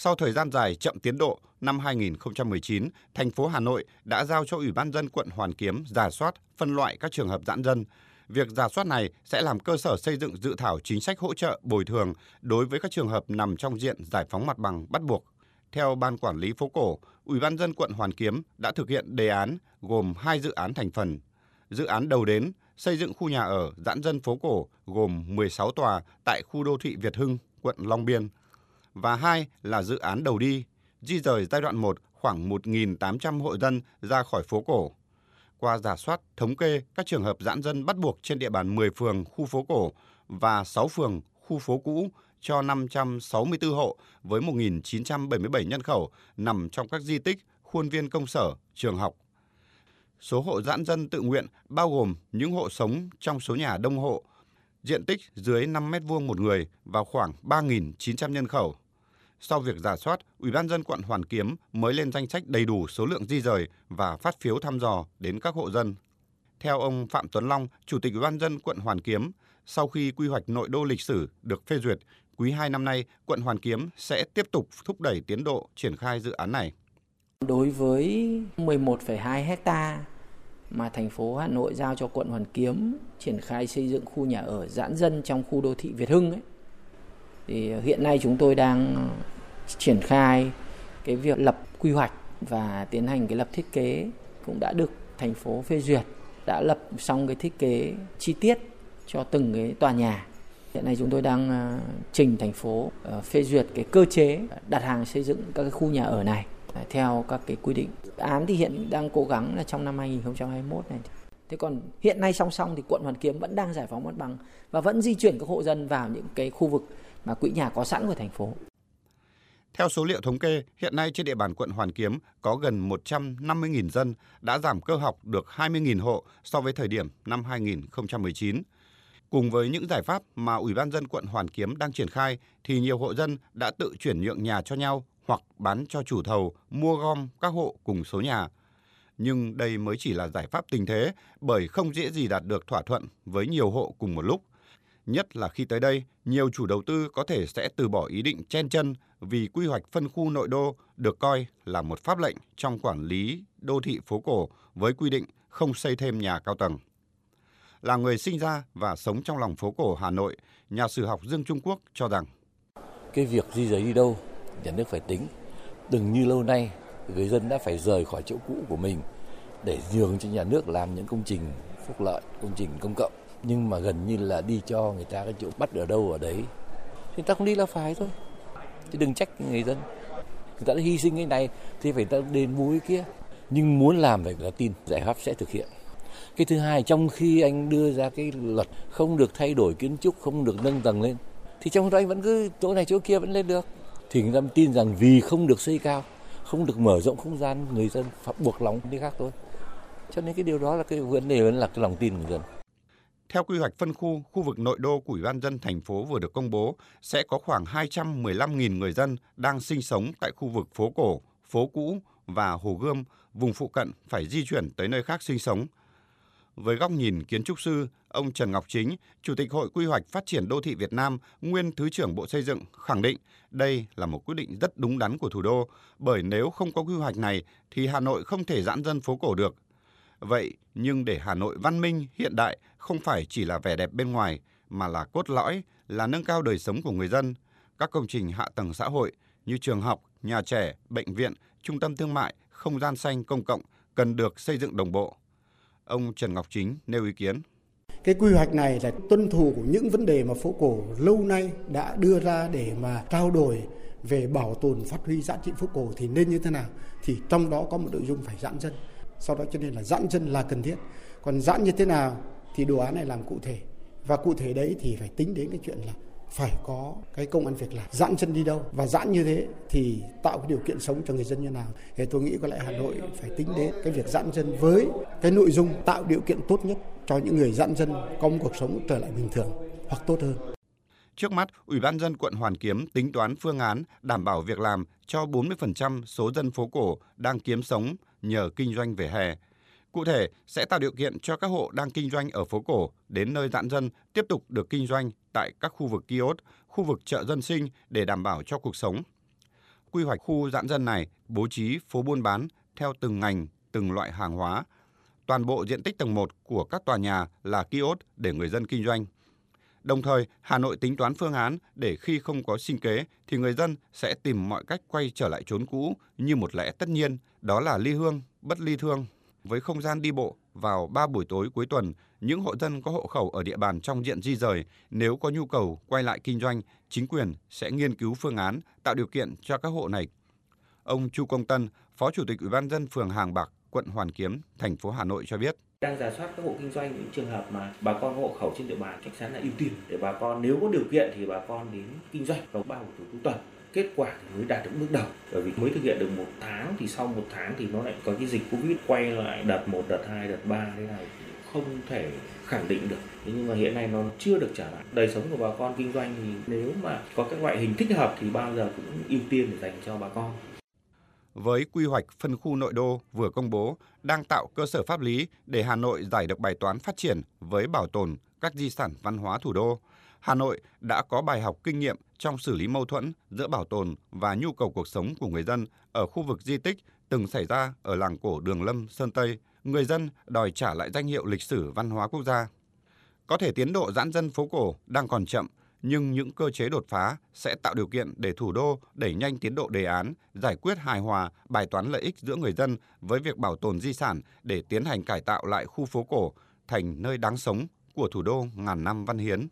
sau thời gian dài chậm tiến độ, năm 2019, thành phố Hà Nội đã giao cho Ủy ban dân quận Hoàn Kiếm giả soát, phân loại các trường hợp giãn dân. Việc giả soát này sẽ làm cơ sở xây dựng dự thảo chính sách hỗ trợ bồi thường đối với các trường hợp nằm trong diện giải phóng mặt bằng bắt buộc. Theo Ban Quản lý phố cổ, Ủy ban dân quận Hoàn Kiếm đã thực hiện đề án gồm hai dự án thành phần. Dự án đầu đến xây dựng khu nhà ở giãn dân phố cổ gồm 16 tòa tại khu đô thị Việt Hưng, quận Long Biên. Và hai là dự án đầu đi, di rời giai đoạn 1 khoảng 1.800 hộ dân ra khỏi phố cổ. Qua giả soát, thống kê các trường hợp giãn dân bắt buộc trên địa bàn 10 phường khu phố cổ và 6 phường khu phố cũ cho 564 hộ với 1.977 nhân khẩu nằm trong các di tích, khuôn viên công sở, trường học. Số hộ giãn dân tự nguyện bao gồm những hộ sống trong số nhà đông hộ, diện tích dưới 5 m2 một người và khoảng 3.900 nhân khẩu. Sau việc giả soát, Ủy ban dân quận Hoàn Kiếm mới lên danh sách đầy đủ số lượng di rời và phát phiếu thăm dò đến các hộ dân. Theo ông Phạm Tuấn Long, Chủ tịch Ủy ban dân quận Hoàn Kiếm, sau khi quy hoạch nội đô lịch sử được phê duyệt, quý 2 năm nay, quận Hoàn Kiếm sẽ tiếp tục thúc đẩy tiến độ triển khai dự án này. Đối với 11,2 hecta mà thành phố Hà Nội giao cho quận Hoàn Kiếm triển khai xây dựng khu nhà ở giãn dân trong khu đô thị Việt Hưng ấy, thì ờ, hiện nay chúng tôi đang triển khai cái việc lập quy hoạch và tiến hành cái lập thiết kế cũng đã được thành phố phê duyệt, đã lập xong cái thiết kế chi tiết cho từng cái tòa nhà. Hiện nay chúng tôi đang ờ, trình thành phố ờ, phê duyệt cái cơ chế đặt hàng xây dựng các cái khu nhà ở này à, theo các cái quy định. Án thì hiện đang cố gắng là trong năm 2021 này. Thế còn hiện nay song song thì quận Hoàn Kiếm vẫn đang giải phóng mặt bằng và vẫn di chuyển các hộ dân vào những cái khu vực mà quỹ nhà có sẵn của thành phố. Theo số liệu thống kê, hiện nay trên địa bàn quận Hoàn Kiếm có gần 150.000 dân đã giảm cơ học được 20.000 hộ so với thời điểm năm 2019. Cùng với những giải pháp mà Ủy ban dân quận Hoàn Kiếm đang triển khai thì nhiều hộ dân đã tự chuyển nhượng nhà cho nhau hoặc bán cho chủ thầu mua gom các hộ cùng số nhà. Nhưng đây mới chỉ là giải pháp tình thế bởi không dễ gì đạt được thỏa thuận với nhiều hộ cùng một lúc – Nhất là khi tới đây, nhiều chủ đầu tư có thể sẽ từ bỏ ý định chen chân vì quy hoạch phân khu nội đô được coi là một pháp lệnh trong quản lý đô thị phố cổ với quy định không xây thêm nhà cao tầng. Là người sinh ra và sống trong lòng phố cổ Hà Nội, nhà sử học Dương Trung Quốc cho rằng cái việc di rời đi đâu, nhà nước phải tính. Đừng như lâu nay, người dân đã phải rời khỏi chỗ cũ của mình để nhường cho nhà nước làm những công trình phúc lợi, công trình công cộng nhưng mà gần như là đi cho người ta cái chỗ bắt ở đâu ở đấy. Thì ta không đi là phải thôi. Chứ đừng trách người dân. Người ta đã hy sinh cái này thì phải ta đền bù cái kia. Nhưng muốn làm phải là tin giải pháp sẽ thực hiện. Cái thứ hai, trong khi anh đưa ra cái luật không được thay đổi kiến trúc, không được nâng tầng lên, thì trong đó anh vẫn cứ chỗ này chỗ kia vẫn lên được. Thì người ta tin rằng vì không được xây cao, không được mở rộng không gian, người dân phải buộc lòng đi khác thôi. Cho nên cái điều đó là cái vấn đề, vẫn là cái lòng tin của người dân theo quy hoạch phân khu, khu vực nội đô của Ủy ban dân thành phố vừa được công bố sẽ có khoảng 215.000 người dân đang sinh sống tại khu vực phố cổ, phố cũ và Hồ Gươm, vùng phụ cận phải di chuyển tới nơi khác sinh sống. Với góc nhìn kiến trúc sư, ông Trần Ngọc Chính, Chủ tịch Hội Quy hoạch Phát triển Đô thị Việt Nam, nguyên Thứ trưởng Bộ Xây dựng, khẳng định đây là một quyết định rất đúng đắn của thủ đô, bởi nếu không có quy hoạch này thì Hà Nội không thể giãn dân phố cổ được, Vậy nhưng để Hà Nội văn minh, hiện đại không phải chỉ là vẻ đẹp bên ngoài mà là cốt lõi, là nâng cao đời sống của người dân. Các công trình hạ tầng xã hội như trường học, nhà trẻ, bệnh viện, trung tâm thương mại, không gian xanh công cộng cần được xây dựng đồng bộ. Ông Trần Ngọc Chính nêu ý kiến. Cái quy hoạch này là tuân thủ của những vấn đề mà phố cổ lâu nay đã đưa ra để mà trao đổi về bảo tồn phát huy giá trị phố cổ thì nên như thế nào thì trong đó có một nội dung phải giãn dân sau đó cho nên là giãn dân là cần thiết. Còn giãn như thế nào thì đồ án này làm cụ thể. Và cụ thể đấy thì phải tính đến cái chuyện là phải có cái công ăn việc làm. Giãn chân đi đâu? Và giãn như thế thì tạo cái điều kiện sống cho người dân như nào? Thì tôi nghĩ có lẽ Hà Nội phải tính đến cái việc giãn dân với cái nội dung tạo điều kiện tốt nhất cho những người giãn dân có một cuộc sống trở lại bình thường hoặc tốt hơn. Trước mắt, Ủy ban dân quận Hoàn Kiếm tính toán phương án đảm bảo việc làm cho 40% số dân phố cổ đang kiếm sống nhờ kinh doanh về hè. Cụ thể, sẽ tạo điều kiện cho các hộ đang kinh doanh ở phố cổ đến nơi giãn dân tiếp tục được kinh doanh tại các khu vực kiosk, khu vực chợ dân sinh để đảm bảo cho cuộc sống. quy hoạch khu giãn dân này bố trí phố buôn bán theo từng ngành, từng loại hàng hóa. Toàn bộ diện tích tầng 1 của các tòa nhà là kiosk để người dân kinh doanh. Đồng thời, Hà Nội tính toán phương án để khi không có sinh kế thì người dân sẽ tìm mọi cách quay trở lại chốn cũ như một lẽ tất nhiên, đó là ly hương, bất ly thương. Với không gian đi bộ vào 3 buổi tối cuối tuần, những hộ dân có hộ khẩu ở địa bàn trong diện di rời nếu có nhu cầu quay lại kinh doanh, chính quyền sẽ nghiên cứu phương án tạo điều kiện cho các hộ này. Ông Chu Công Tân, Phó Chủ tịch Ủy ban dân phường Hàng Bạc, quận Hoàn Kiếm, thành phố Hà Nội cho biết đang giả soát các hộ kinh doanh, những trường hợp mà bà con hộ khẩu trên địa bàn chắc chắn là ưu tiên để bà con nếu có điều kiện thì bà con đến kinh doanh vào ba buổi tối cuối tuần. Kết quả thì mới đạt được bước đầu. Bởi vì mới thực hiện được một tháng thì sau một tháng thì nó lại có cái dịch covid quay lại, đợt một, đợt hai, đợt ba thế này không thể khẳng định được. Thế nhưng mà hiện nay nó chưa được trả lại. Đời sống của bà con kinh doanh thì nếu mà có các loại hình thích hợp thì bao giờ cũng ưu tiên để dành cho bà con với quy hoạch phân khu nội đô vừa công bố đang tạo cơ sở pháp lý để Hà Nội giải được bài toán phát triển với bảo tồn các di sản văn hóa thủ đô. Hà Nội đã có bài học kinh nghiệm trong xử lý mâu thuẫn giữa bảo tồn và nhu cầu cuộc sống của người dân ở khu vực di tích từng xảy ra ở làng cổ Đường Lâm, Sơn Tây. Người dân đòi trả lại danh hiệu lịch sử văn hóa quốc gia. Có thể tiến độ giãn dân phố cổ đang còn chậm nhưng những cơ chế đột phá sẽ tạo điều kiện để thủ đô đẩy nhanh tiến độ đề án, giải quyết hài hòa bài toán lợi ích giữa người dân với việc bảo tồn di sản để tiến hành cải tạo lại khu phố cổ thành nơi đáng sống của thủ đô ngàn năm văn hiến.